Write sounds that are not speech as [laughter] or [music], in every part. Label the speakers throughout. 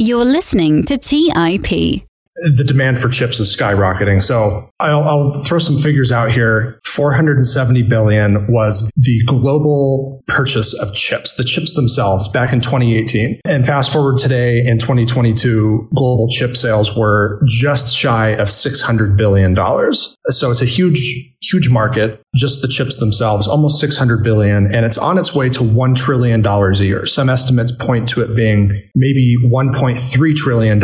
Speaker 1: You're listening to TIP.
Speaker 2: The demand for chips is skyrocketing. So I'll, I'll, throw some figures out here. 470 billion was the global purchase of chips, the chips themselves back in 2018. And fast forward today in 2022, global chip sales were just shy of 600 billion dollars. So it's a huge huge market, just the chips themselves, almost 600 billion, and it's on its way to $1 trillion a year. Some estimates point to it being maybe $1.3 trillion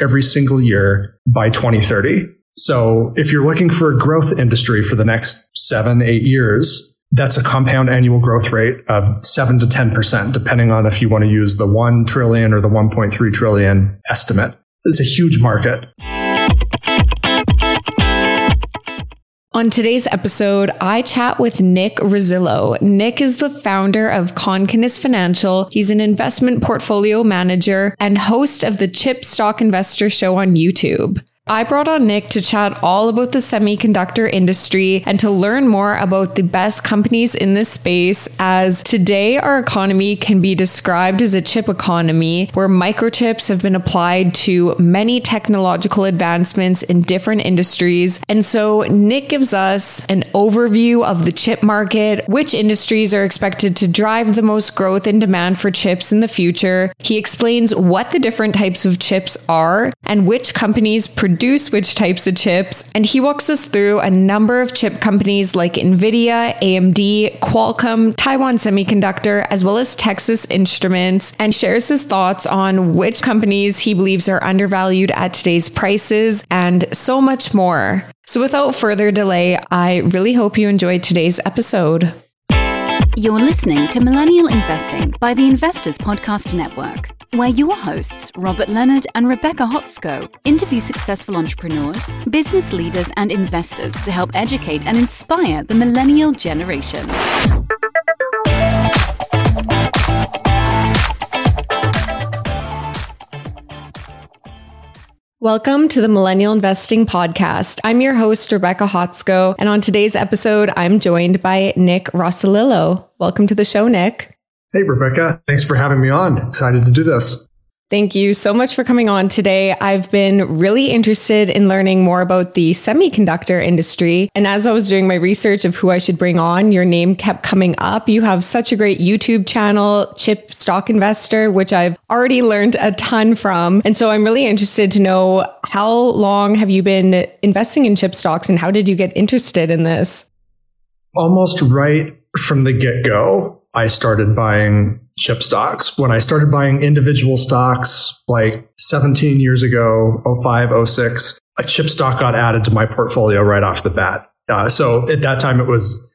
Speaker 2: every single year by 2030. So if you're looking for a growth industry for the next seven, eight years, that's a compound annual growth rate of 7 to 10%, depending on if you want to use the 1 trillion or the 1.3 trillion estimate. It's a huge market.
Speaker 3: On today's episode, I chat with Nick Rossolillo. Nick is the founder of Concinnus Financial. He's an investment portfolio manager and host of the Chip Stock Investor Show on YouTube. I brought on Nick to chat all about the semiconductor industry and to learn more about the best companies in this space as today our economy can be described as a chip economy where microchips have been applied to many technological advancements in different industries. And so Nick gives us an overview of the chip market, which industries are expected to drive the most growth and demand for chips in the future. He explains what the different types of chips are and which companies produce produce which types of chips, and he walks us through a number of chip companies like Nvidia, AMD, Qualcomm, Taiwan Semiconductor, as well as Texas Instruments, and shares his thoughts on which companies he believes are undervalued at today's prices, and so much more. So without further delay, I really hope you enjoyed today's episode.
Speaker 1: You're listening to Millennial Investing by the Investors Podcast Network where your hosts, Robert Leonard and Rebecca Hotsko, interview successful entrepreneurs, business leaders, and investors to help educate and inspire the millennial generation.
Speaker 3: Welcome to the Millennial Investing Podcast. I'm your host, Rebecca Hotsko. and on today's episode, I'm joined by Nick Rossolillo. Welcome to the show, Nick.
Speaker 2: Hey, Rebecca. Thanks for having me on. Excited to do this.
Speaker 3: Thank you so much for coming on today. I've been really interested in learning more about the semiconductor industry. And as I was doing my research of who I should bring on, your name kept coming up. You have such a great YouTube channel, Chip Stock Investor, which I've already learned a ton from. And so I'm really interested to know how long have you been investing in chip stocks and how did you get interested in this?
Speaker 2: Almost right from the get go. I started buying chip stocks. When I started buying individual stocks like 17 years ago, 05, 06, a chip stock got added to my portfolio right off the bat. Uh, so at that time, it was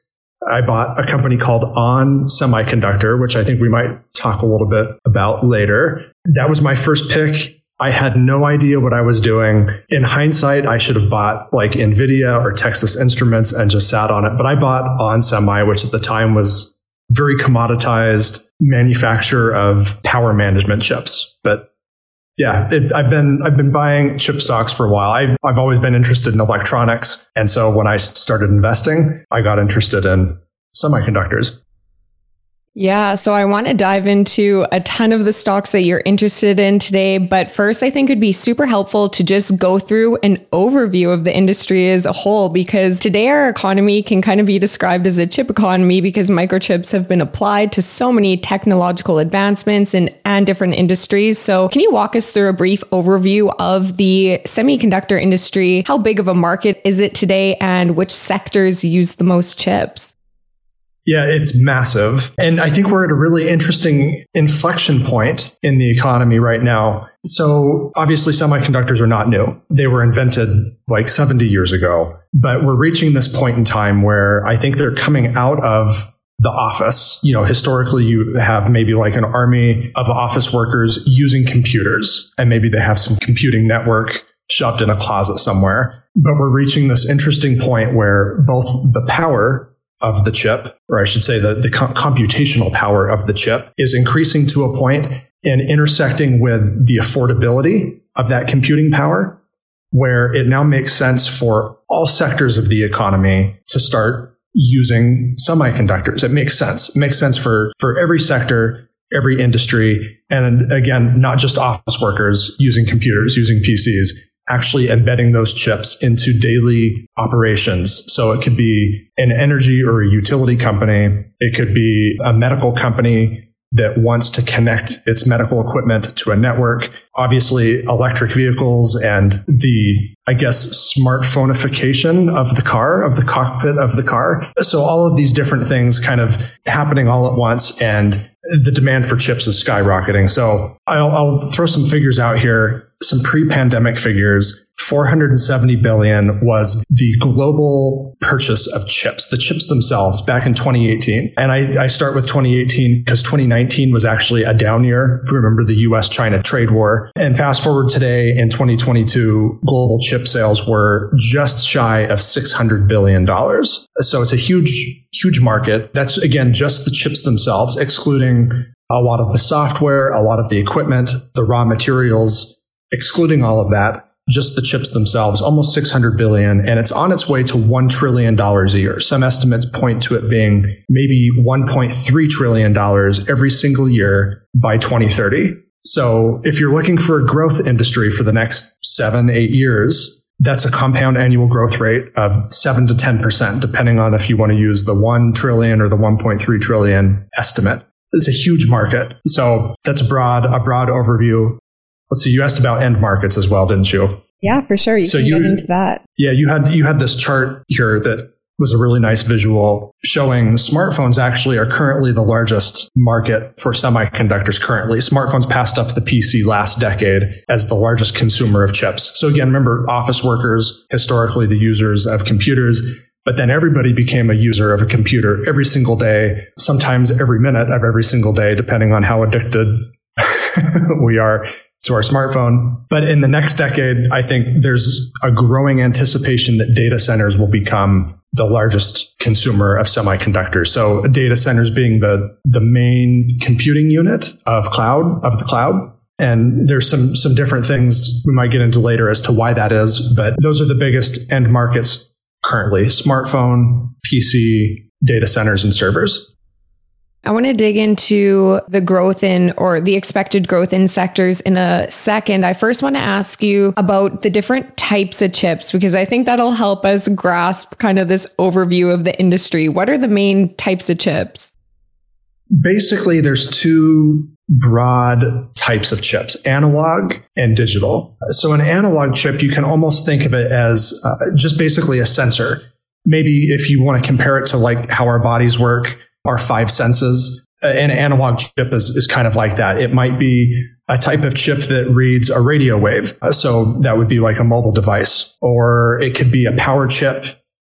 Speaker 2: I bought a company called On Semiconductor, which I think we might talk a little bit about later. That was my first pick. I had no idea what I was doing. In hindsight, I should have bought like NVIDIA or Texas Instruments and just sat on it. But I bought On Semi, which at the time was very commoditized manufacturer of power management chips. But yeah, it, I've been I've been buying chip stocks for a while. I've I've always been interested in electronics, and so when I started investing, I got interested in semiconductors.
Speaker 3: Yeah, so I want to dive into a ton of the stocks that you're interested in today. But first, I think it'd be super helpful to just go through an overview of the industry as a whole, because today our economy can kind of be described as a chip economy because microchips have been applied to so many technological advancements and, and different industries. So, can you walk us through a brief overview of the semiconductor industry? How big of a market is it today, and which sectors use the most chips?
Speaker 2: Yeah, it's massive. And I think we're at a really interesting inflection point in the economy right now. So obviously semiconductors are not new. They were invented like 70 years ago, but we're reaching this point in time where I think they're coming out of the office. You know, historically you have maybe like an army of office workers using computers and maybe they have some computing network shoved in a closet somewhere. But we're reaching this interesting point where both the power of the chip, or I should say the, the computational power of the chip is increasing to a point and intersecting with the affordability of that computing power where it now makes sense for all sectors of the economy to start using semiconductors. It makes sense. It makes sense for, for every sector every industry. And again, not just office workers using computers, using PCs, actually embedding those chips into daily operations. So it could be an energy or a utility company. It could be a medical company that wants to connect its medical equipment to a network. Obviously, electric vehicles and the, I guess, smartphoneification of the car, of the cockpit of the car. So all of these different things kind of happening all at once and the demand for chips is skyrocketing. So I'll, I'll throw some figures out here, some pre-pandemic figures 470 billion was the global purchase of chips, the chips themselves back in 2018. And I, I start with 2018 because 2019 was actually a down year. If you remember the US China trade war. And fast forward today in 2022, global chip sales were just shy of $600 billion. So it's a huge, huge market. That's again, just the chips themselves, excluding a lot of the software, a lot of the equipment, the raw materials, excluding all of that just the chips themselves, almost 600 billion, and it's on its way to $1 trillion a year. Some estimates point to it being maybe $1.3 trillion every single year by 2030. So if you're looking for a growth industry for the next seven, eight years, that's a compound annual growth rate of seven to 10%, depending on if you want to use the 1 trillion or the 1.3 trillion estimate. It's a huge market. So that's a broad, a broad overview. Let's see. You asked about end markets as well, didn't you?
Speaker 3: Yeah, for sure. You so can you, get into that.
Speaker 2: Yeah, you had you had this chart here that was a really nice visual showing smartphones actually are currently the largest market for semiconductors currently. Smartphones passed up the PC last decade as the largest consumer of chips. So again, remember office workers, historically the users of computers, but then everybody became a user of a computer every single day, sometimes every minute of every single day, depending on how addicted [laughs] we are to our smartphone. But in the next decade, I think there's a growing anticipation that data centers will become the largest consumer of semiconductors. So data centers being the, the main computing unit of cloud, of the cloud. And there's some, some different things we might get into later as to why that is, but those are the biggest end markets currently. Smartphone, PC, data centers, and servers.
Speaker 3: I want to dig into the growth in or the expected growth in sectors in a second. I first want to ask you about the different types of chips because I think that'll help us grasp kind of this overview of the industry. What are the main types of chips?
Speaker 2: Basically, there's two broad types of chips analog and digital. So, an analog chip, you can almost think of it as uh, just basically a sensor. Maybe if you want to compare it to like how our bodies work, our five senses. An analog chip is, is kind of like that. It might be a type of chip that reads a radio wave. Uh, so that would be like a mobile device, or it could be a power chip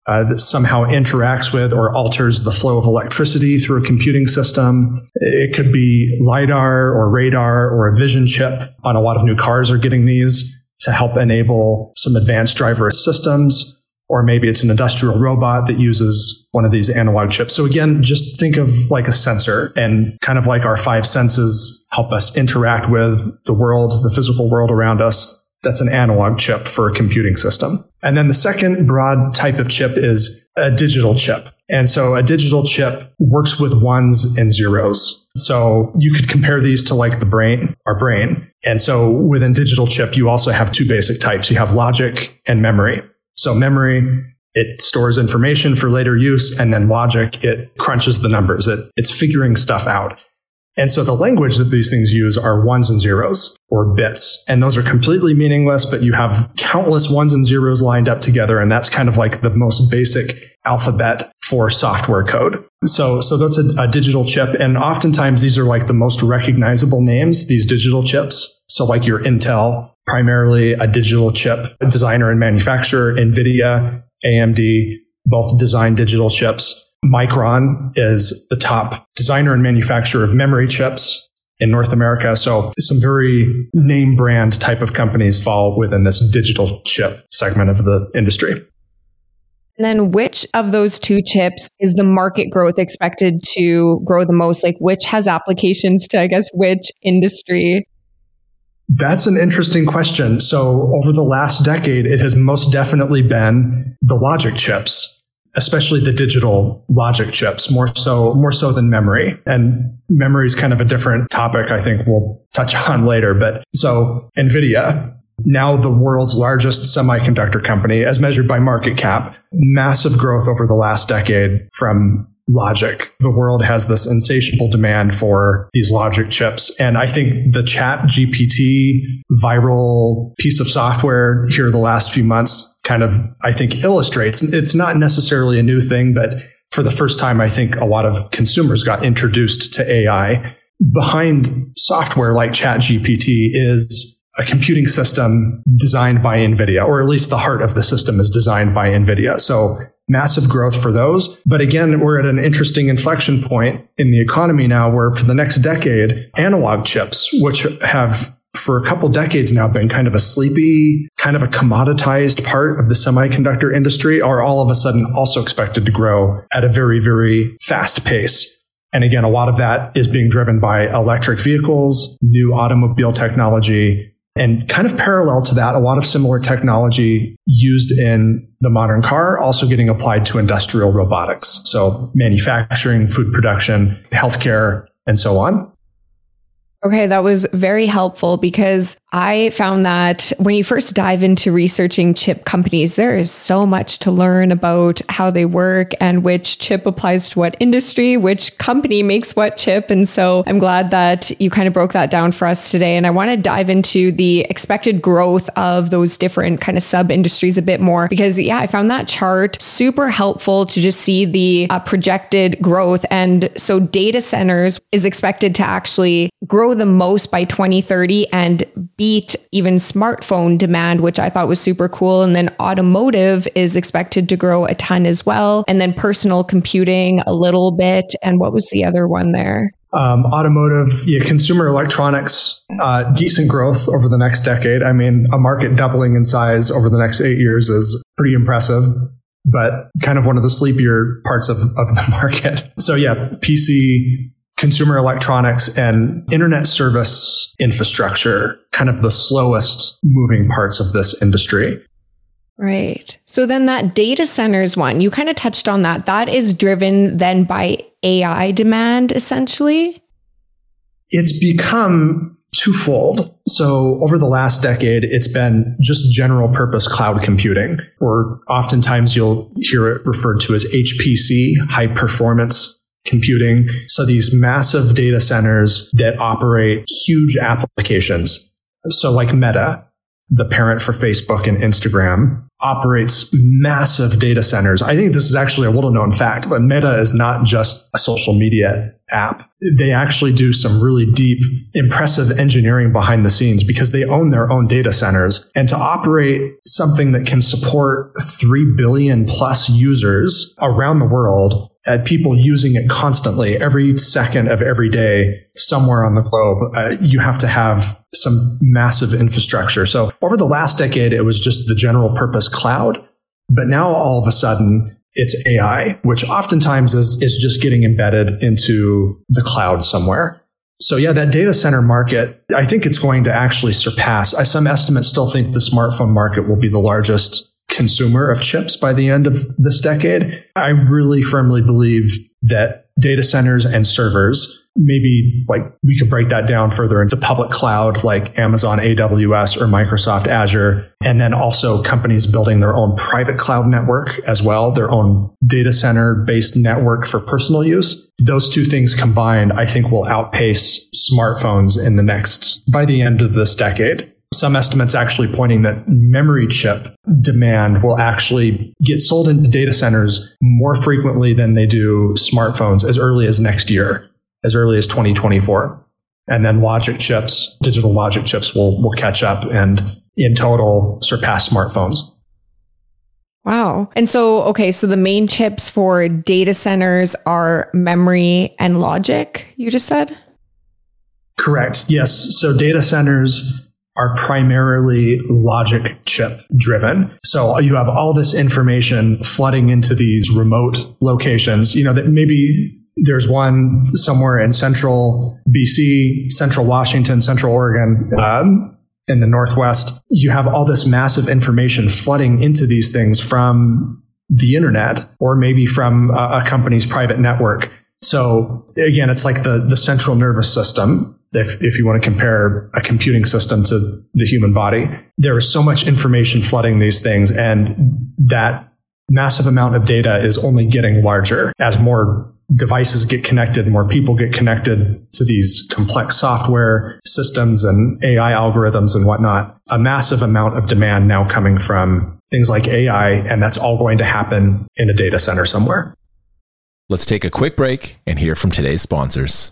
Speaker 2: uh, that somehow interacts with or alters the flow of electricity through a computing system. It could be LiDAR or radar or a vision chip. On a lot of new cars are getting these to help enable some advanced driver systems or maybe it's an industrial robot that uses one of these analog chips. So again, just think of like a sensor and kind of like our five senses help us interact with the world, the physical world around us. That's an analog chip for a computing system. And then the second broad type of chip is a digital chip. And so a digital chip works with ones and zeros. So you could compare these to like the brain, our brain. And so within digital chip, you also have two basic types. You have logic and memory. So memory, it stores information for later use, and then logic, it crunches the numbers. It, it's figuring stuff out. And so the language that these things use are ones and zeros or bits. And those are completely meaningless, but you have countless ones and zeros lined up together. And that's kind of like the most basic alphabet for software code. So, so that's a, a digital chip. And oftentimes these are like the most recognizable names, these digital chips. So like your Intel, primarily a digital chip designer and manufacturer, NVIDIA, AMD, both design digital chips. Micron is the top designer and manufacturer of memory chips in North America. So some very name brand type of companies fall within this digital chip segment of the industry.
Speaker 3: And then which of those two chips is the market growth expected to grow the most? Like which has applications to, I guess, which industry?
Speaker 2: That's an interesting question. So over the last decade, it has most definitely been the logic chips especially the digital logic chips, more so, more so than memory. And memory is kind of a different topic I think we'll touch [laughs] on later. But so NVIDIA, now the world's largest semiconductor company as measured by market cap, massive growth over the last decade from logic. The world has this insatiable demand for these logic chips. And I think the chat GPT viral piece of software here the last few months kind of, I think illustrates it's not necessarily a new thing, but for the first time, I think a lot of consumers got introduced to AI. Behind software like chat GPT is a computing system designed by NVIDIA, or at least the heart of the system is designed by NVIDIA. So massive growth for those. But again, we're at an interesting inflection point in the economy now where for the next decade, analog chips, which have for a couple decades now been kind of a sleepy, kind of a commoditized part of the semiconductor industry are all of a sudden also expected to grow at a very, very fast pace. And again, a lot of that is being driven by electric vehicles, new automobile technology, and kind of parallel to that, a lot of similar technology used in the modern car also getting applied to industrial robotics. So manufacturing, food production, healthcare, and so on.
Speaker 3: Okay, that was very helpful because I found that when you first dive into researching chip companies, there is so much to learn about how they work and which chip applies to what industry, which company makes what chip. And so I'm glad that you kind of broke that down for us today. And I want to dive into the expected growth of those different kind of sub industries a bit more because, yeah, I found that chart super helpful to just see the uh, projected growth. And so data centers is expected to actually grow the most by 2030 and beat even smartphone demand, which I thought was super cool. And then automotive is expected to grow a ton as well. And then personal computing a little bit. And what was the other one there?
Speaker 2: Um, automotive, yeah, consumer electronics, uh, decent growth over the next decade. I mean, a market doubling in size over the next eight years is pretty impressive but kind of one of the sleepier parts of, of the [laughs] market. So yeah, PC, consumer electronics and internet service infrastructure, kind of the slowest moving parts of this industry.
Speaker 3: Right. So then that data centers one, you kind of touched on that. That is driven then by AI demand, essentially.
Speaker 2: It's become twofold. So over the last decade, it's been just general purpose cloud computing, or oftentimes you'll hear it referred to as HPC, high performance computing. So these massive data centers that operate huge applications. So like Meta, the parent for Facebook and Instagram, operates massive data centers. I think this is actually a little known fact, but Meta is not just a social media app. They actually do some really deep, impressive engineering behind the scenes because they own their own data centers. And to operate something that can support 3 billion plus users around the world at people using it constantly every second of every day somewhere on the globe, uh, you have to have some massive infrastructure. So over the last decade, it was just the general purpose cloud. But now all of a sudden, it's AI, which oftentimes is, is just getting embedded into the cloud somewhere. So yeah, that data center market, I think it's going to actually surpass. Some estimates still think the smartphone market will be the largest consumer of chips by the end of this decade. I really firmly believe that data centers and servers, maybe like we could break that down further into public cloud like Amazon AWS or Microsoft Azure. And then also companies building their own private cloud network as well, their own data center based network for personal use. Those two things combined, I think will outpace smartphones in the next, by the end of this decade some estimates actually pointing that memory chip demand will actually get sold into data centers more frequently than they do smartphones as early as next year, as early as 2024. And then logic chips, digital logic chips will, will catch up and in total surpass smartphones.
Speaker 3: Wow. And so, okay, so the main chips for data centers are memory and logic, you just said?
Speaker 2: Correct. Yes. So data centers are primarily logic chip driven. So you have all this information flooding into these remote locations, you know, that maybe there's one somewhere in central BC, central Washington, central Oregon, um, in the Northwest. You have all this massive information flooding into these things from the internet or maybe from a, a company's private network. So again, it's like the, the central nervous system. If, if you want to compare a computing system to the human body, there is so much information flooding these things and that massive amount of data is only getting larger as more devices get connected, more people get connected to these complex software systems and AI algorithms and whatnot. A massive amount of demand now coming from things like AI, and that's all going to happen in a data center somewhere.
Speaker 4: Let's take a quick break and hear from today's sponsors.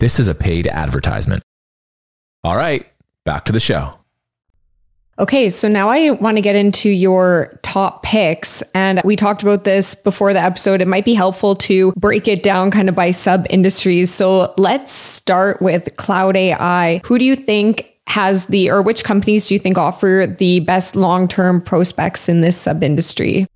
Speaker 4: This is a paid advertisement. All right, back to the show.
Speaker 3: Okay, so now I want to get into your top picks. And we talked about this before the episode. It might be helpful to break it down kind of by sub industries. So let's start with cloud AI. Who do you think has the, or which companies do you think offer the best long term prospects in this sub industry?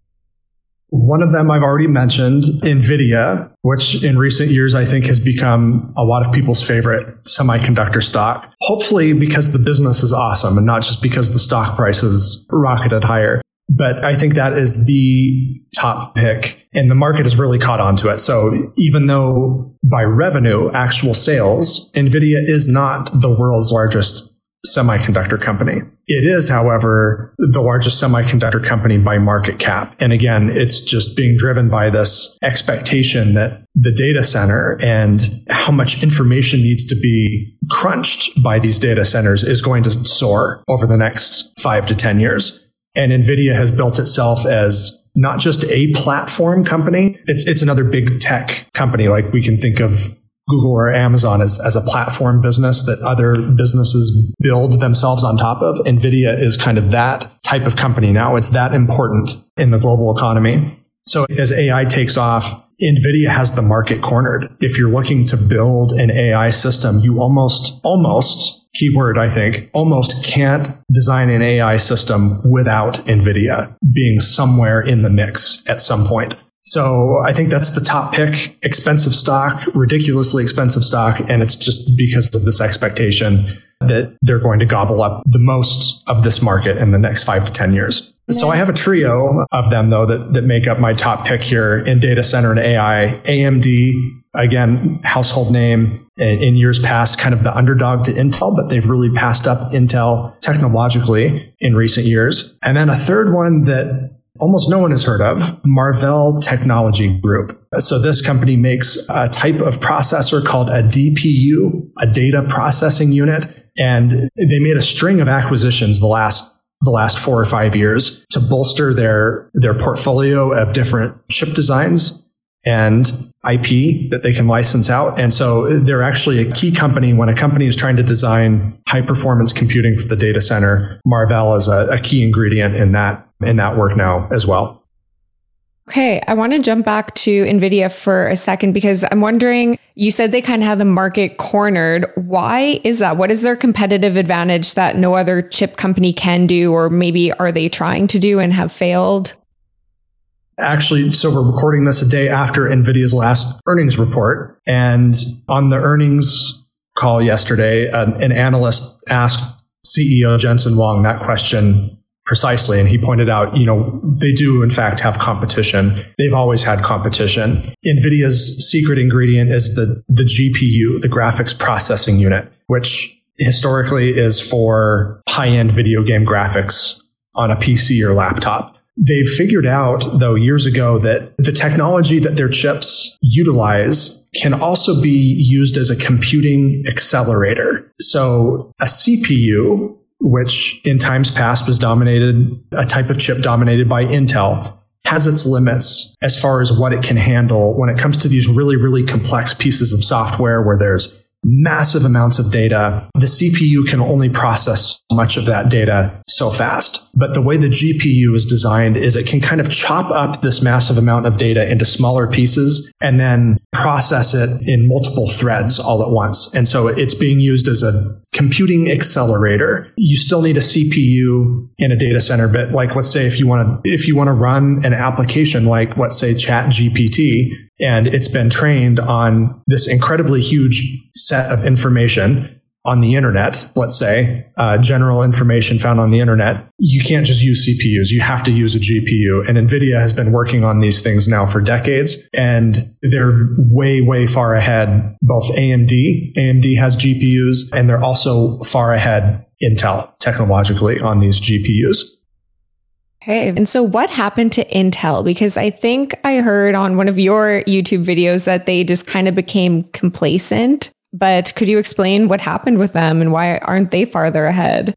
Speaker 2: One of them I've already mentioned, NVIDIA, which in recent years I think has become a lot of people's favorite semiconductor stock. Hopefully because the business is awesome and not just because the stock price is rocketed higher. But I think that is the top pick and the market has really caught on to it. So even though by revenue, actual sales, NVIDIA is not the world's largest semiconductor company. It is, however, the largest semiconductor company by market cap. And again, it's just being driven by this expectation that the data center and how much information needs to be crunched by these data centers is going to soar over the next five to 10 years. And NVIDIA has built itself as not just a platform company. It's, it's another big tech company. Like we can think of Google or Amazon as, as a platform business that other businesses build themselves on top of. NVIDIA is kind of that type of company now. It's that important in the global economy. So as AI takes off, NVIDIA has the market cornered. If you're looking to build an AI system, you almost, almost, keyword, I think, almost can't design an AI system without NVIDIA being somewhere in the mix at some point. So I think that's the top pick. Expensive stock, ridiculously expensive stock. And it's just because of this expectation that they're going to gobble up the most of this market in the next five to 10 years. So I have a trio of them though that, that make up my top pick here in data center and AI. AMD, again, household name in years past, kind of the underdog to Intel, but they've really passed up Intel technologically in recent years. And then a third one that almost no one has heard of, Marvell Technology Group. So this company makes a type of processor called a DPU, a data processing unit. And they made a string of acquisitions the last the last four or five years to bolster their their portfolio of different chip designs and IP that they can license out. And so they're actually a key company when a company is trying to design high performance computing for the data center. Marvell is a, a key ingredient in that in that work now as well.
Speaker 3: Okay, I want to jump back to NVIDIA for a second because I'm wondering you said they kind of have the market cornered. Why is that? What is their competitive advantage that no other chip company can do, or maybe are they trying to do and have failed?
Speaker 2: Actually, so we're recording this a day after NVIDIA's last earnings report. And on the earnings call yesterday, an, an analyst asked CEO Jensen Huang that question precisely. And he pointed out, you know, they do in fact have competition. They've always had competition. NVIDIA's secret ingredient is the, the GPU, the graphics processing unit, which historically is for high end video game graphics on a PC or laptop. They figured out, though, years ago that the technology that their chips utilize can also be used as a computing accelerator. So a CPU which in times past was dominated, a type of chip dominated by Intel, has its limits as far as what it can handle when it comes to these really, really complex pieces of software where there's massive amounts of data. The CPU can only process much of that data so fast. But the way the GPU is designed is it can kind of chop up this massive amount of data into smaller pieces and then process it in multiple threads all at once. And so it's being used as a computing accelerator. You still need a CPU in a data center, but like let's say if you want to if you want to run an application like let's say Chat GPT, and it's been trained on this incredibly huge set of information on the internet, let's say, uh, general information found on the internet, you can't just use CPUs. You have to use a GPU. And NVIDIA has been working on these things now for decades, and they're way, way far ahead. Both AMD, AMD has GPUs, and they're also far ahead Intel technologically on these GPUs.
Speaker 3: Okay. And so what happened to Intel? Because I think I heard on one of your YouTube videos that they just kind of became complacent. But could you explain what happened with them and why aren't they farther ahead?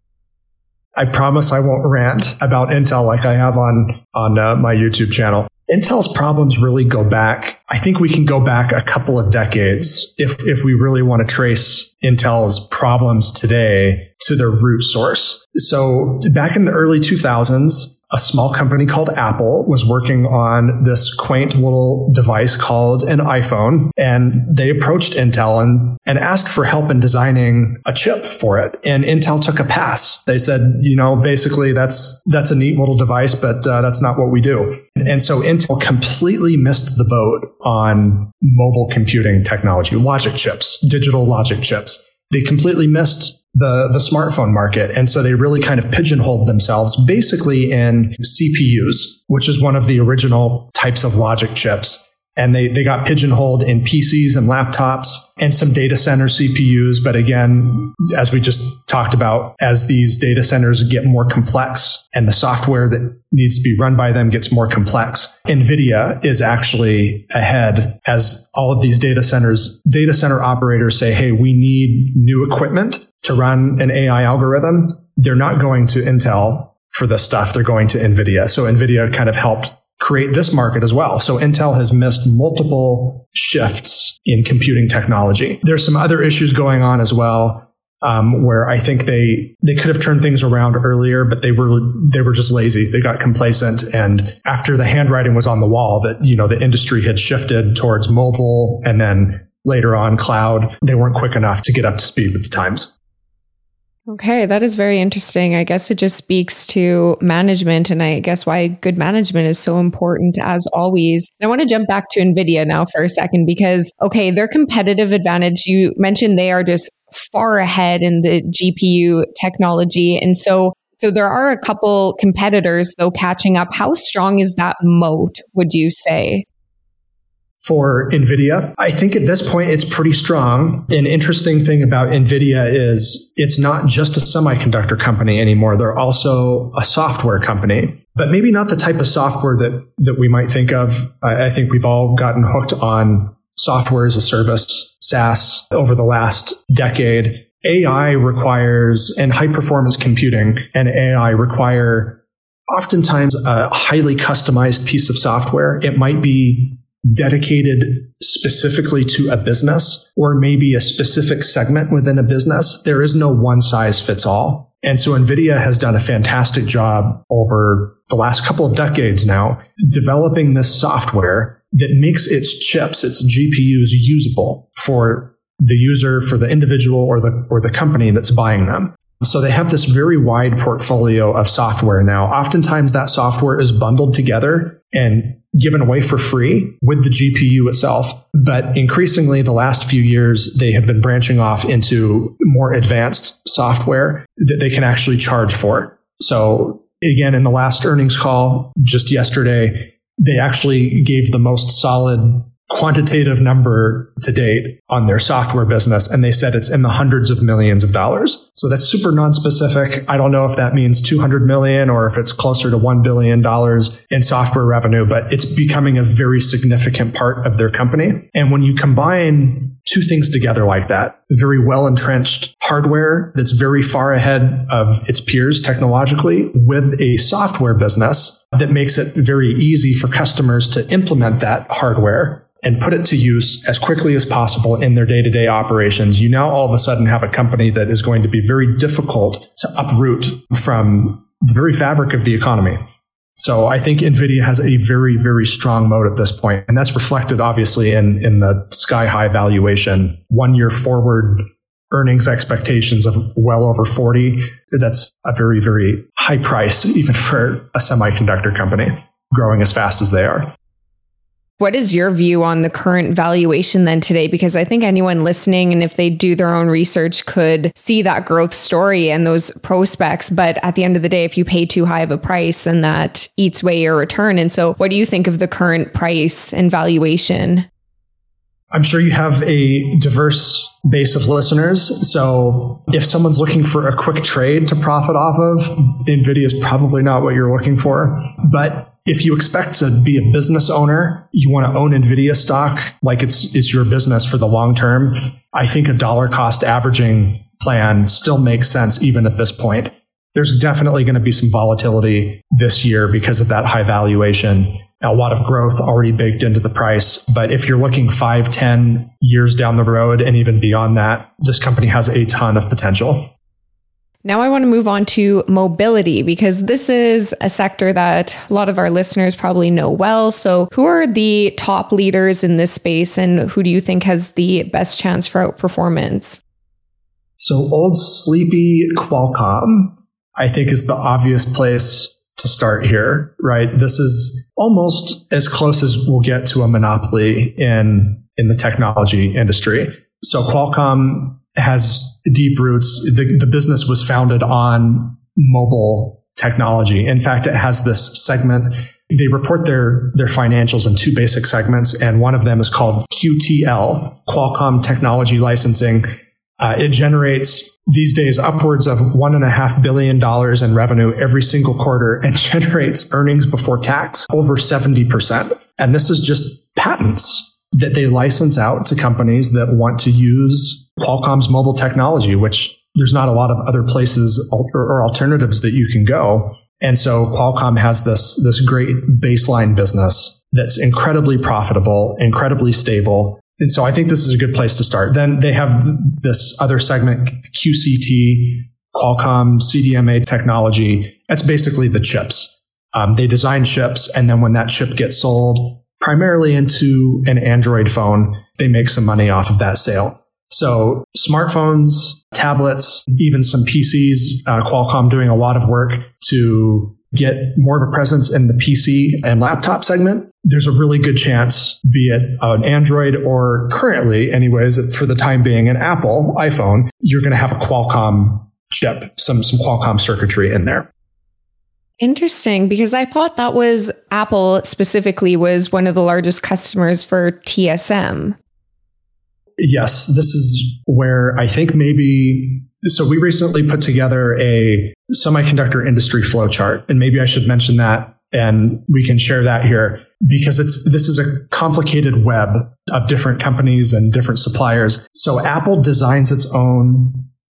Speaker 2: I promise I won't rant about Intel like I have on on uh, my YouTube channel. Intel's problems really go back. I think we can go back a couple of decades if if we really want to trace Intel's problems today to their root source. So back in the early 2000s, a small company called Apple was working on this quaint little device called an iPhone. And they approached Intel and, and asked for help in designing a chip for it. And Intel took a pass. They said, you know, basically that's, that's a neat little device, but uh, that's not what we do. And so Intel completely missed the boat on mobile computing technology, logic chips, digital logic chips. They completely missed the, the smartphone market. And so they really kind of pigeonholed themselves basically in CPUs, which is one of the original types of logic chips and they, they got pigeonholed in PCs and laptops and some data center CPUs. But again, as we just talked about, as these data centers get more complex and the software that needs to be run by them gets more complex, NVIDIA is actually ahead as all of these data centers, data center operators say, Hey, we need new equipment to run an AI algorithm. They're not going to Intel for this stuff. They're going to NVIDIA. So NVIDIA kind of helped create this market as well. So Intel has missed multiple shifts in computing technology. There's some other issues going on as well. Um, where I think they they could have turned things around earlier, but they were they were just lazy. They got complacent, and after the handwriting was on the wall that you know the industry had shifted towards mobile, and then later on cloud, they weren't quick enough to get up to speed with the times.
Speaker 3: Okay, that is very interesting. I guess it just speaks to management and I guess why good management is so important as always. I want to jump back to NVIDIA now for a second because, okay, their competitive advantage, you mentioned they are just far ahead in the GPU technology. And so So there are a couple competitors though catching up. How strong is that moat, would you say?
Speaker 2: For NVIDIA. I think at this point it's pretty strong. An interesting thing about NVIDIA is it's not just a semiconductor company anymore. They're also a software company, but maybe not the type of software that, that we might think of. I, I think we've all gotten hooked on software as a service, SaaS, over the last decade. AI requires, and high performance computing and AI require oftentimes a highly customized piece of software. It might be dedicated specifically to a business or maybe a specific segment within a business. There is no one size fits all. And so NVIDIA has done a fantastic job over the last couple of decades now developing this software that makes its chips, its GPUs usable for the user, for the individual or the, or the company that's buying them. So they have this very wide portfolio of software now. Oftentimes that software is bundled together and given away for free with the GPU itself. But increasingly, the last few years, they have been branching off into more advanced software that they can actually charge for. So again, in the last earnings call just yesterday, they actually gave the most solid quantitative number to date on their software business. And they said it's in the hundreds of millions of dollars. So that's super non-specific. I don't know if that means 200 million or if it's closer to $1 billion in software revenue, but it's becoming a very significant part of their company. And when you combine two things together like that, very well entrenched hardware that's very far ahead of its peers technologically with a software business that makes it very easy for customers to implement that hardware and put it to use as quickly as possible in their day to day operations, you now all of a sudden have a company that is going to be very difficult to uproot from the very fabric of the economy. So I think NVIDIA has a very, very strong moat at this point, And that's reflected obviously in, in the sky high valuation, one year forward earnings expectations of well over 40. That's a very, very high price, even for a semiconductor company growing as fast as they are.
Speaker 3: What is your view on the current valuation then today? Because I think anyone listening, and if they do their own research, could see that growth story and those prospects. But at the end of the day, if you pay too high of a price, then that eats away your return. And so, what do you think of the current price and valuation?
Speaker 2: I'm sure you have a diverse base of listeners. So if someone's looking for a quick trade to profit off of, NVIDIA is probably not what you're looking for. But if you expect to be a business owner, you want to own NVIDIA stock like it's, it's your business for the long term. I think a dollar cost averaging plan still makes sense even at this point. There's definitely going to be some volatility this year because of that high valuation. A lot of growth already baked into the price. But if you're looking five, ten years down the road and even beyond that, this company has a ton of potential.
Speaker 3: Now, I want to move on to mobility because this is a sector that a lot of our listeners probably know well. So, who are the top leaders in this space and who do you think has the best chance for outperformance?
Speaker 2: So, old sleepy Qualcomm, I think, is the obvious place to start here, right? This is almost as close as we'll get to a monopoly in, in the technology industry. So, Qualcomm has deep roots. The, the business was founded on mobile technology. In fact, it has this segment. They report their, their financials in two basic segments, and one of them is called QTL, Qualcomm Technology Licensing. Uh, it generates these days upwards of one and a half billion dollars in revenue every single quarter and [laughs] generates earnings before tax over 70%. And this is just patents that they license out to companies that want to use Qualcomm's mobile technology, which there's not a lot of other places or alternatives that you can go. And so Qualcomm has this, this great baseline business that's incredibly profitable, incredibly stable. And so I think this is a good place to start. Then they have this other segment, QCT, Qualcomm CDMA technology. That's basically the chips. Um, they design chips, and then when that chip gets sold, primarily into an Android phone, they make some money off of that sale. So smartphones, tablets, even some PCs, uh, Qualcomm doing a lot of work to get more of a presence in the PC and laptop segment. There's a really good chance, be it an Android or currently anyways, for the time being an Apple iPhone, you're going to have a Qualcomm chip, some, some Qualcomm circuitry in there.
Speaker 3: Interesting, because I thought that was Apple specifically was one of the largest customers for TSM.
Speaker 2: Yes, this is where I think maybe. So we recently put together a semiconductor industry flowchart, and maybe I should mention that, and we can share that here because it's this is a complicated web of different companies and different suppliers. So Apple designs its own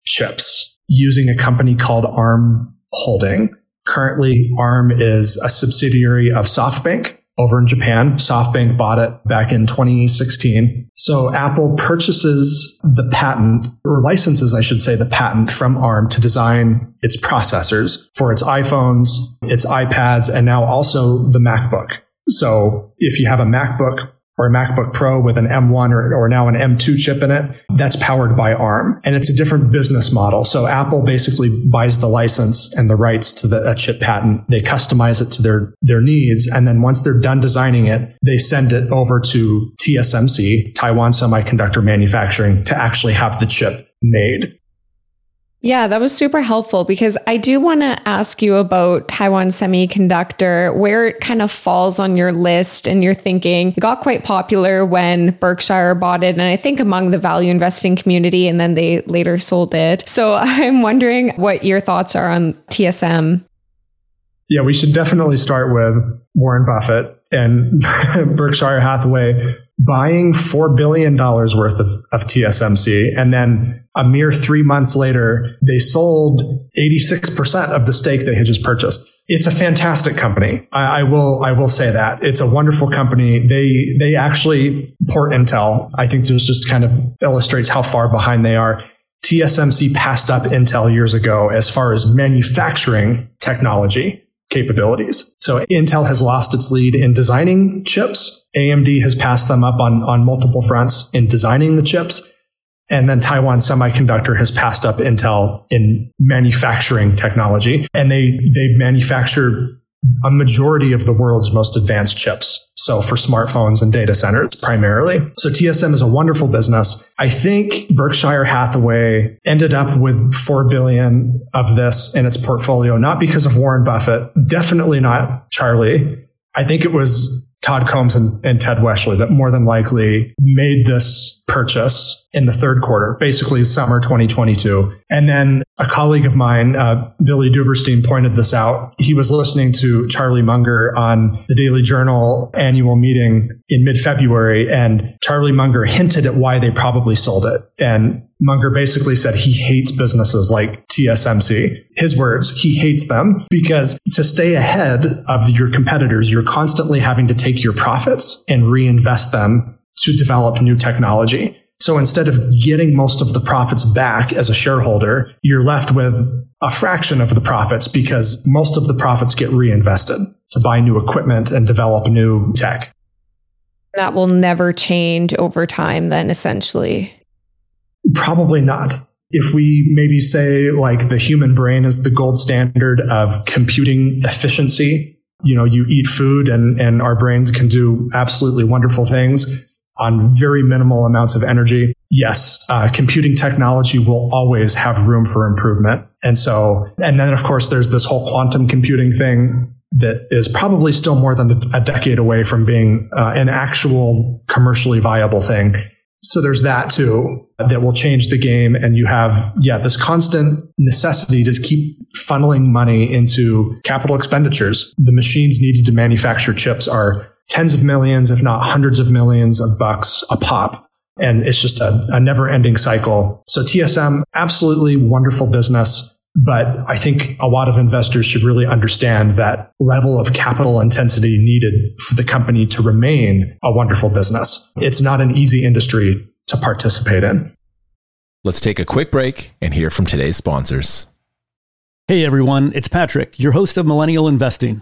Speaker 2: chips using a company called ARM Holding. Currently, ARM is a subsidiary of SoftBank over in Japan. SoftBank bought it back in 2016. So Apple purchases the patent or licenses, I should say, the patent from ARM to design its processors for its iPhones, its iPads, and now also the MacBook. So if you have a MacBook or a MacBook Pro with an M1 or, or now an M2 chip in it, that's powered by ARM. And it's a different business model. So Apple basically buys the license and the rights to the chip patent. They customize it to their, their needs. And then once they're done designing it, they send it over to TSMC, Taiwan Semiconductor Manufacturing, to actually have the chip made.
Speaker 3: Yeah, that was super helpful because I do want to ask you about Taiwan Semiconductor, where it kind of falls on your list and you're thinking it got quite popular when Berkshire bought it. And I think among the value investing community, and then they later sold it. So [laughs] I'm wondering what your thoughts are on TSM.
Speaker 2: Yeah, we should definitely start with Warren Buffett and [laughs] Berkshire Hathaway buying $4 billion worth of, of TSMC. And then a mere three months later, they sold 86% of the stake they had just purchased. It's a fantastic company. I, I, will, I will say that it's a wonderful company. They, they actually port Intel. I think this just kind of illustrates how far behind they are. TSMC passed up Intel years ago as far as manufacturing technology capabilities. So Intel has lost its lead in designing chips. AMD has passed them up on, on multiple fronts in designing the chips. And then Taiwan Semiconductor has passed up Intel in manufacturing technology. And they, they manufacture a majority of the world's most advanced chips. So for smartphones and data centers primarily. So TSM is a wonderful business. I think Berkshire Hathaway ended up with 4 billion of this in its portfolio, not because of Warren Buffett, definitely not Charlie. I think it was Todd Combs and, and, Ted Weschler that more than likely made this purchase in the third quarter, basically summer 2022. And then a colleague of mine, uh, Billy Duberstein, pointed this out. He was listening to Charlie Munger on the Daily Journal annual meeting in mid February, and Charlie Munger hinted at why they probably sold it. And Munger basically said he hates businesses like TSMC. His words, he hates them because to stay ahead of your competitors, you're constantly having to take your profits and reinvest them to develop new technology. So instead of getting most of the profits back as a shareholder, you're left with a fraction of the profits because most of the profits get reinvested to buy new equipment and develop new tech.
Speaker 3: That will never change over time, then essentially.
Speaker 2: Probably not. If we maybe say like the human brain is the gold standard of computing efficiency, you know, you eat food and, and our brains can do absolutely wonderful things on very minimal amounts of energy. Yes, uh, computing technology will always have room for improvement. And so, and then of course, there's this whole quantum computing thing that is probably still more than a decade away from being uh, an actual commercially viable thing. So there's that too that will change the game. And you have, yeah, this constant necessity to keep funneling money into capital expenditures. The machines needed to manufacture chips are tens of millions, if not hundreds of millions of bucks a pop. And it's just a, a never ending cycle. So TSM, absolutely wonderful business. But I think a lot of investors should really understand that level of capital intensity needed for the company to remain a wonderful business. It's not an easy industry to participate in.
Speaker 4: Let's take a quick break and hear from today's sponsors.
Speaker 5: Hey everyone, it's Patrick, your host of Millennial Investing.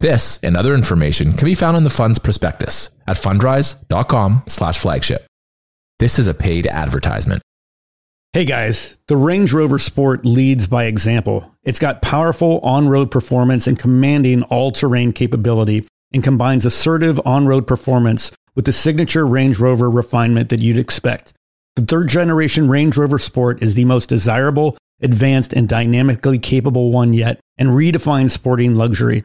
Speaker 4: This and other information can be found in the fund's prospectus at fundrise.com slash flagship. This is a paid advertisement.
Speaker 5: Hey guys, the Range Rover Sport leads by example. It's got powerful on road performance and commanding all terrain capability and combines assertive on road performance with the signature Range Rover refinement that you'd expect. The third generation Range Rover Sport is the most desirable, advanced, and dynamically capable one yet and redefines sporting luxury.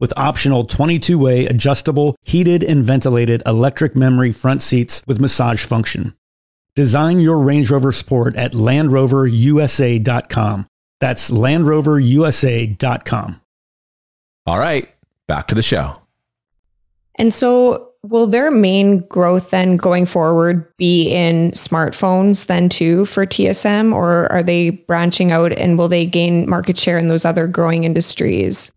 Speaker 5: with optional 22 way adjustable, heated, and ventilated electric memory front seats with massage function. Design your Range Rover Sport at LandRoverUSA.com. That's LandRoverUSA.com.
Speaker 4: All right, back to the show.
Speaker 3: And so, will their main growth then going forward be in smartphones then too for TSM, or are they branching out and will they gain market share in those other growing industries?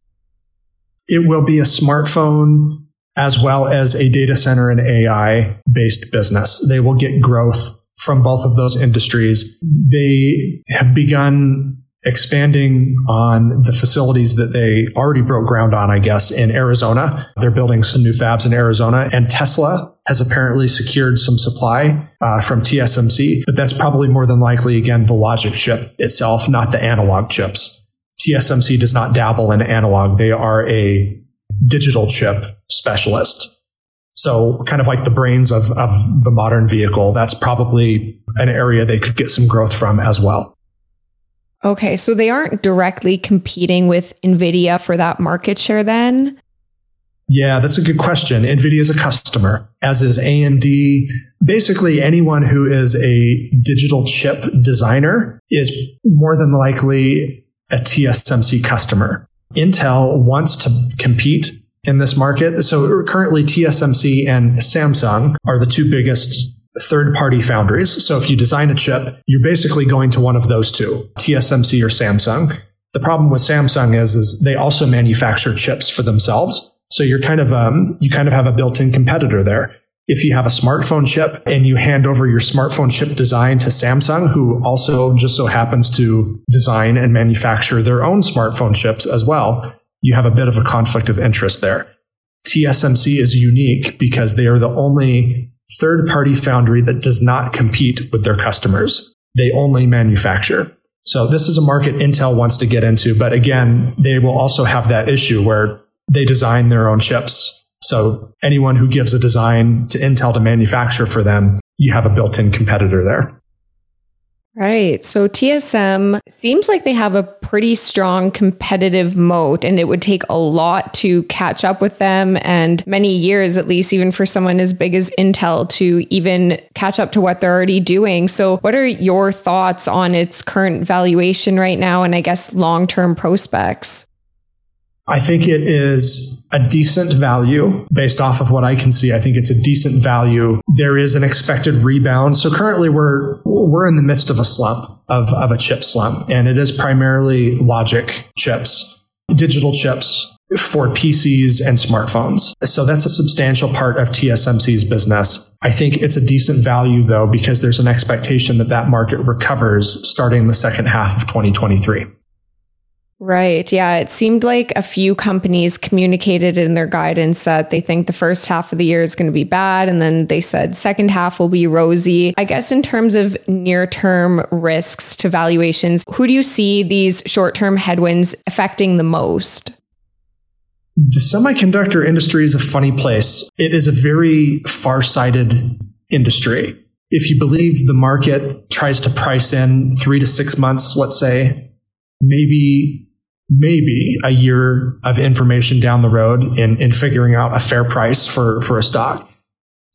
Speaker 2: It will be a smartphone as well as a data center and AI based business. They will get growth from both of those industries. They have begun expanding on the facilities that they already broke ground on, I guess, in Arizona. They're building some new fabs in Arizona, and Tesla has apparently secured some supply uh, from TSMC, but that's probably more than likely, again, the logic chip itself, not the analog chips. TSMC does not dabble in analog. They are a digital chip specialist. So kind of like the brains of, of the modern vehicle, that's probably an area they could get some growth from as well.
Speaker 3: Okay, so they aren't directly competing with Nvidia for that market share then?
Speaker 2: Yeah, that's a good question. Nvidia is a customer, as is AMD. Basically, anyone who is a digital chip designer is more than likely a TSMC customer. Intel wants to compete in this market. So currently TSMC and Samsung are the two biggest third party foundries. So if you design a chip, you're basically going to one of those two, TSMC or Samsung. The problem with Samsung is, is they also manufacture chips for themselves. So you're kind of, um, you kind of have a built in competitor there. If you have a smartphone chip and you hand over your smartphone chip design to Samsung, who also just so happens to design and manufacture their own smartphone chips as well, you have a bit of a conflict of interest there. TSMC is unique because they are the only third party foundry that does not compete with their customers. They only manufacture. So this is a market Intel wants to get into. But again, they will also have that issue where they design their own chips. So anyone who gives a design to Intel to manufacture for them, you have a built in competitor there.
Speaker 3: Right. So TSM seems like they have a pretty strong competitive moat, and it would take a lot to catch up with them and many years, at least, even for someone as big as Intel to even catch up to what they're already doing. So, what are your thoughts on its current valuation right now and I guess long term prospects?
Speaker 2: I think it is a decent value based off of what I can see. I think it's a decent value. There is an expected rebound. So currently we're, we're in the midst of a slump of, of a chip slump and it is primarily logic chips. Digital chips for PCs and smartphones. So that's a substantial part of TSMC's business. I think it's a decent value though, because there's an expectation that that market recovers starting the second half of 2023.
Speaker 3: Right. Yeah. It seemed like a few companies communicated in their guidance that they think the first half of the year is going to be bad. And then they said second half will be rosy. I guess in terms of near term risks to valuations, who do you see these short term headwinds affecting the most?
Speaker 2: The semiconductor industry is a funny place. It is a very far sighted industry. If you believe the market tries to price in three to six months, let's say, maybe, maybe a year of information down the road in, in figuring out a fair price for, for a stock.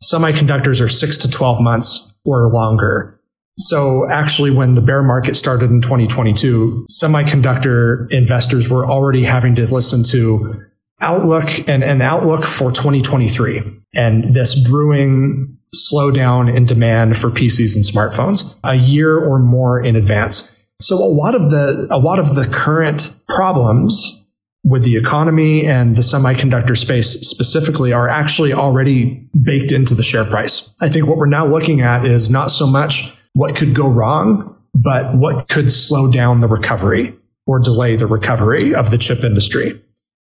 Speaker 2: Semiconductors are six to 12 months or longer. So actually, when the bear market started in 2022, semiconductor investors were already having to listen to outlook and an outlook for 2023 and this brewing slowdown in demand for PCs and smartphones a year or more in advance. So a lot of the a lot of the current problems with the economy and the semiconductor space specifically are actually already baked into the share price. I think what we're now looking at is not so much what could go wrong, but what could slow down the recovery or delay the recovery of the chip industry.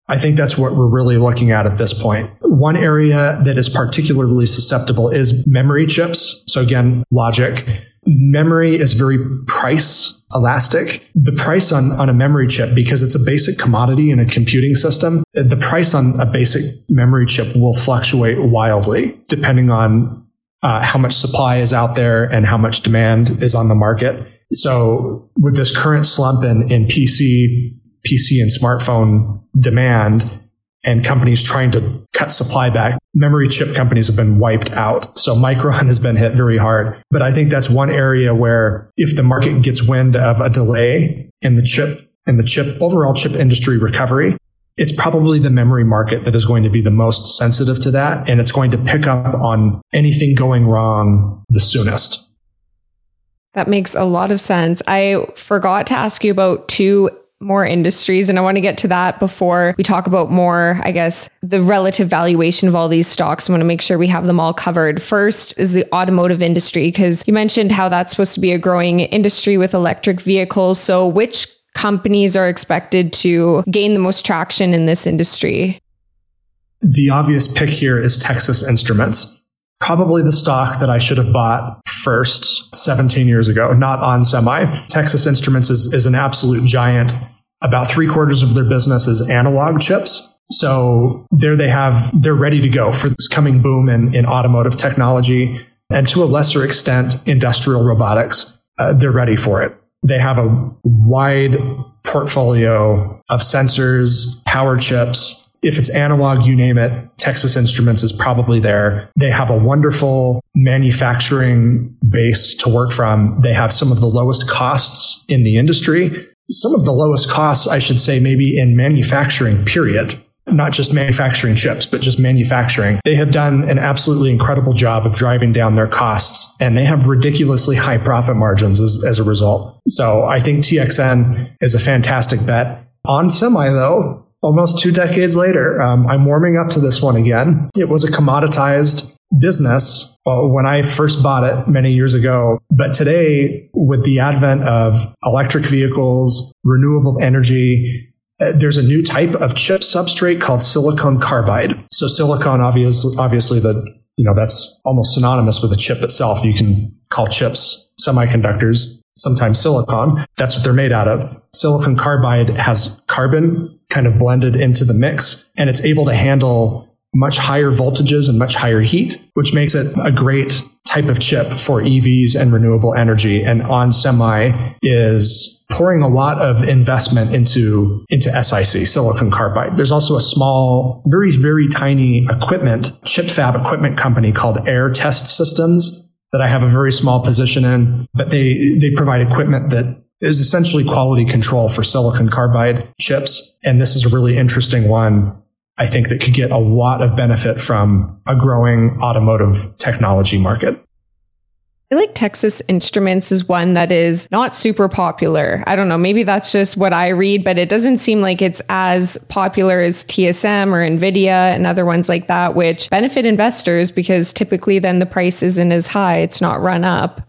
Speaker 2: I think that's what we're really looking at at this point. One area that is particularly susceptible is memory chips. So again, logic. Memory is very price elastic. The price on, on a memory chip, because it's a basic commodity in a computing system, the price on a basic memory chip will fluctuate wildly depending on uh, how much supply is out there and how much demand is on the market. So with this current slump in, in PC PC and smartphone demand and companies trying to cut supply back, memory chip companies have been wiped out. So Micron has been hit very hard. But I think that's one area where if the market gets wind of a delay in the chip in the chip overall chip industry recovery, it's probably the memory market that is going to be the most sensitive to that. And it's going to pick up on anything going wrong the soonest.
Speaker 3: That makes a lot of sense. I forgot to ask you about two more industries. And I want to get to that before we talk about more, I guess, the relative valuation of all these stocks. I want to make sure we have them all covered. First is the automotive industry, because you mentioned how that's supposed to be a growing industry with electric vehicles. So, which companies are expected to gain the most traction in this industry?
Speaker 2: The obvious pick here is Texas Instruments. Probably the stock that I should have bought first 17 years ago, not On Semi. Texas Instruments is, is an absolute giant about three quarters of their business is analog chips. So there they have, they're ready to go for this coming boom in, in automotive technology and to a lesser extent, industrial robotics. Uh, they're ready for it. They have a wide portfolio of sensors, power chips. If it's analog, you name it, Texas Instruments is probably there. They have a wonderful manufacturing base to work from. They have some of the lowest costs in the industry some of the lowest costs, I should say, maybe in manufacturing, period. Not just manufacturing chips, but just manufacturing. They have done an absolutely incredible job of driving down their costs and they have ridiculously high profit margins as, as a result. So I think TXN is a fantastic bet. On Semi though, almost two decades later, um, I'm warming up to this one again. It was a commoditized business uh, when I first bought it many years ago. But today, with the advent of electric vehicles, renewable energy, uh, there's a new type of chip substrate called silicon carbide. So silicon, obviously, obviously the, you know, that's almost synonymous with the chip itself. You can call chips semiconductors, sometimes silicon. That's what they're made out of. Silicon carbide has carbon kind of blended into the mix and it's able to handle much higher voltages and much higher heat, which makes it a great type of chip for EVs and renewable energy. And On Semi is pouring a lot of investment into, into SiC, silicon carbide. There's also a small, very, very tiny equipment, chip fab equipment company called Aehr Test Systems that I have a very small position in, but they, they provide equipment that is essentially quality control for silicon carbide chips. And this is a really interesting one I think that could get a lot of benefit from a growing automotive technology market.
Speaker 3: I like Texas Instruments is one that is not super popular. I don't know, maybe that's just what I read, but it doesn't seem like it's as popular as TSM or Nvidia and other ones like that, which benefit investors because typically then the price isn't as high. It's not run up.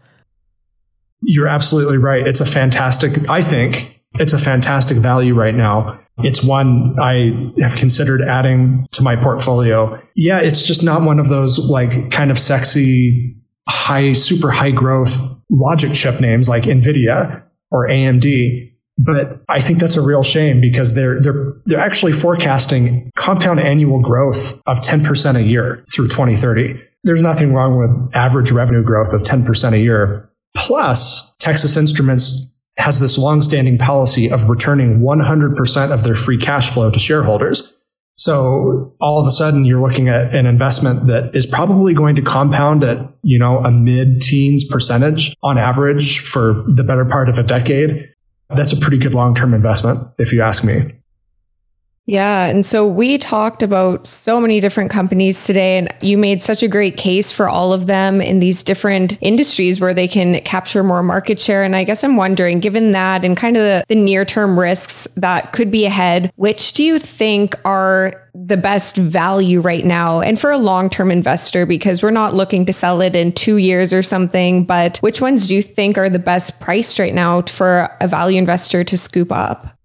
Speaker 2: You're absolutely right. It's a fantastic, I think it's a fantastic value right now. It's one I have considered adding to my portfolio. Yeah, it's just not one of those like kind of sexy high, super high growth logic chip names like NVIDIA or AMD. But I think that's a real shame because they're, they're, they're actually forecasting compound annual growth of 10% a year through 2030. There's nothing wrong with average revenue growth of 10% a year. Plus, Texas Instruments has this long-standing policy of returning 100% of their free cash flow to shareholders. So all of a sudden you're looking at an investment that is probably going to compound at, you know, a mid teens percentage on average for the better part of a decade. That's a pretty good long-term investment, if you ask me.
Speaker 3: Yeah. And so we talked about so many different companies today, and you made such a great case for all of them in these different industries where they can capture more market share. And I guess I'm wondering, given that and kind of the, the near term risks that could be ahead, which do you think are the best value right now and for a long term investor? Because we're not looking to sell it in two years or something, but which ones do you think are the best priced right now for a value investor to scoop up?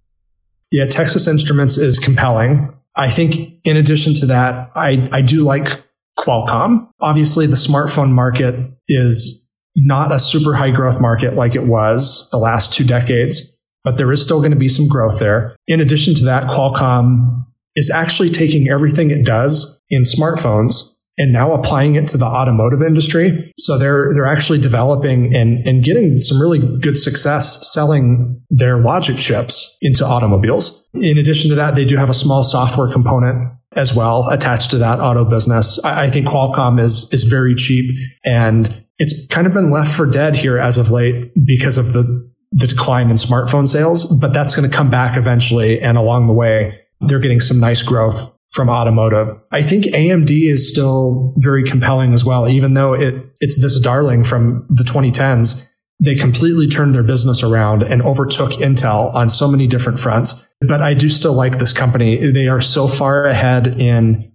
Speaker 2: Yeah, Texas Instruments is compelling. I think in addition to that, I, I do like Qualcomm. Obviously, the smartphone market is not a super high growth market like it was the last two decades, but there is still going to be some growth there. In addition to that, Qualcomm is actually taking everything it does in smartphones and now applying it to the automotive industry. So they're they're actually developing and, and getting some really good success selling their logic chips into automobiles. In addition to that, they do have a small software component as well attached to that auto business. I, I think Qualcomm is is very cheap and it's kind of been left for dead here as of late because of the the decline in smartphone sales, but that's going to come back eventually. And along the way, they're getting some nice growth from automotive. I think AMD is still very compelling as well, even though it, it's this darling from the 2010s. They completely turned their business around and overtook Intel on so many different fronts. But I do still like this company. They are so far ahead in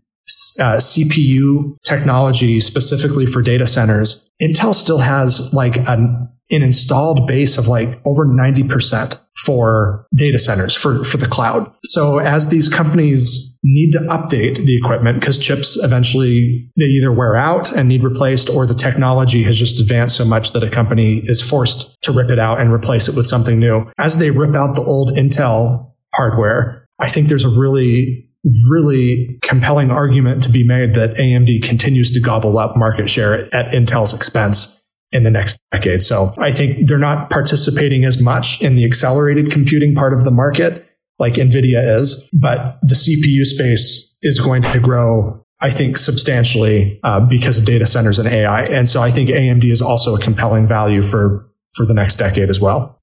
Speaker 2: uh, CPU technology specifically for data centers. Intel still has like an, an installed base of like over 90% for data centers for, for the cloud. So as these companies need to update the equipment because chips eventually they either wear out and need replaced or the technology has just advanced so much that a company is forced to rip it out and replace it with something new. As they rip out the old Intel hardware, I think there's a really really compelling argument to be made that AMD continues to gobble up market share at Intel's expense in the next decade. So I think they're not participating as much in the accelerated computing part of the market like NVIDIA is, but the CPU space is going to grow I think substantially uh, because of data centers and AI. And so I think AMD is also a compelling value for for the next decade as well.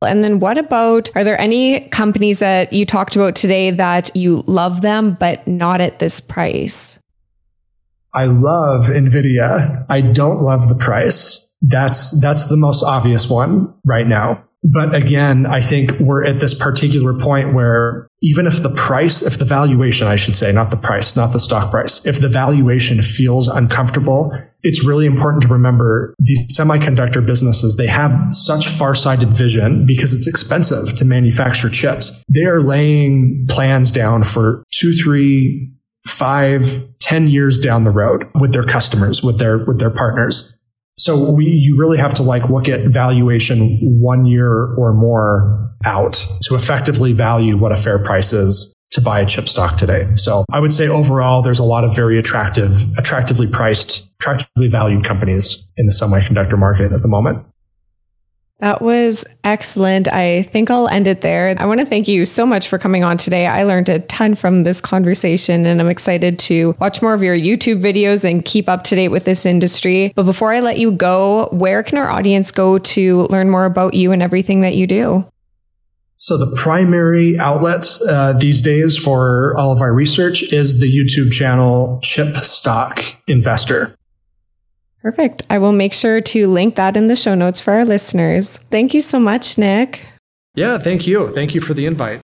Speaker 3: And then what about are there any companies that you talked about today that you love them but not at this price?
Speaker 2: I love Nvidia. I don't love the price. That's that's the most obvious one right now. But again, I think we're at this particular point where even if the price, if the valuation, I should say, not the price, not the stock price, if the valuation feels uncomfortable, it's really important to remember these semiconductor businesses, they have such far-sighted vision because it's expensive to manufacture chips. They are laying plans down for two, three, five, ten years down the road with their customers, with their, with their partners. So we, you really have to like look at valuation one year or more out to effectively value what a fair price is to buy a chip stock today. So I would say overall, there's a lot of very attractive, attractively priced, attractively valued companies in the semiconductor market at the moment.
Speaker 3: That was excellent. I think I'll end it there. I want to thank you so much for coming on today. I learned a ton from this conversation and I'm excited to watch more of your YouTube videos and keep up to date with this industry. But before I let you go, where can our audience go to learn more about you and everything that you do?
Speaker 2: So the primary outlet uh, these days for all of our research is the YouTube channel Chip Stock Investor.
Speaker 3: Perfect. I will make sure to link that in the show notes for our listeners. Thank you so much, Nick.
Speaker 2: Yeah, thank you. Thank you for the invite.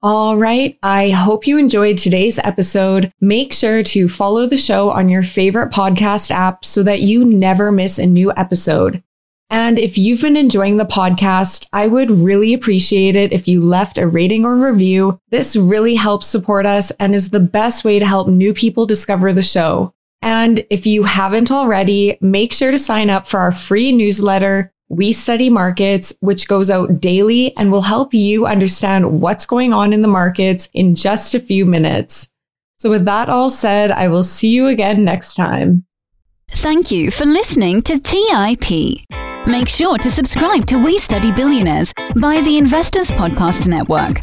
Speaker 3: All right. I hope you enjoyed today's episode. Make sure to follow the show on your favorite podcast app so that you never miss a new episode. And if you've been enjoying the podcast, I would really appreciate it if you left a rating or review. This really helps support us and is the best way to help new people discover the show. And if you haven't already, make sure to sign up for our free newsletter, We Study Markets, which goes out daily and will help you understand what's going on in the markets in just a few minutes. So with that all said, I will see you again next time.
Speaker 1: Thank you for listening to TIP. Make sure to subscribe to We Study Billionaires by the Investors Podcast Network.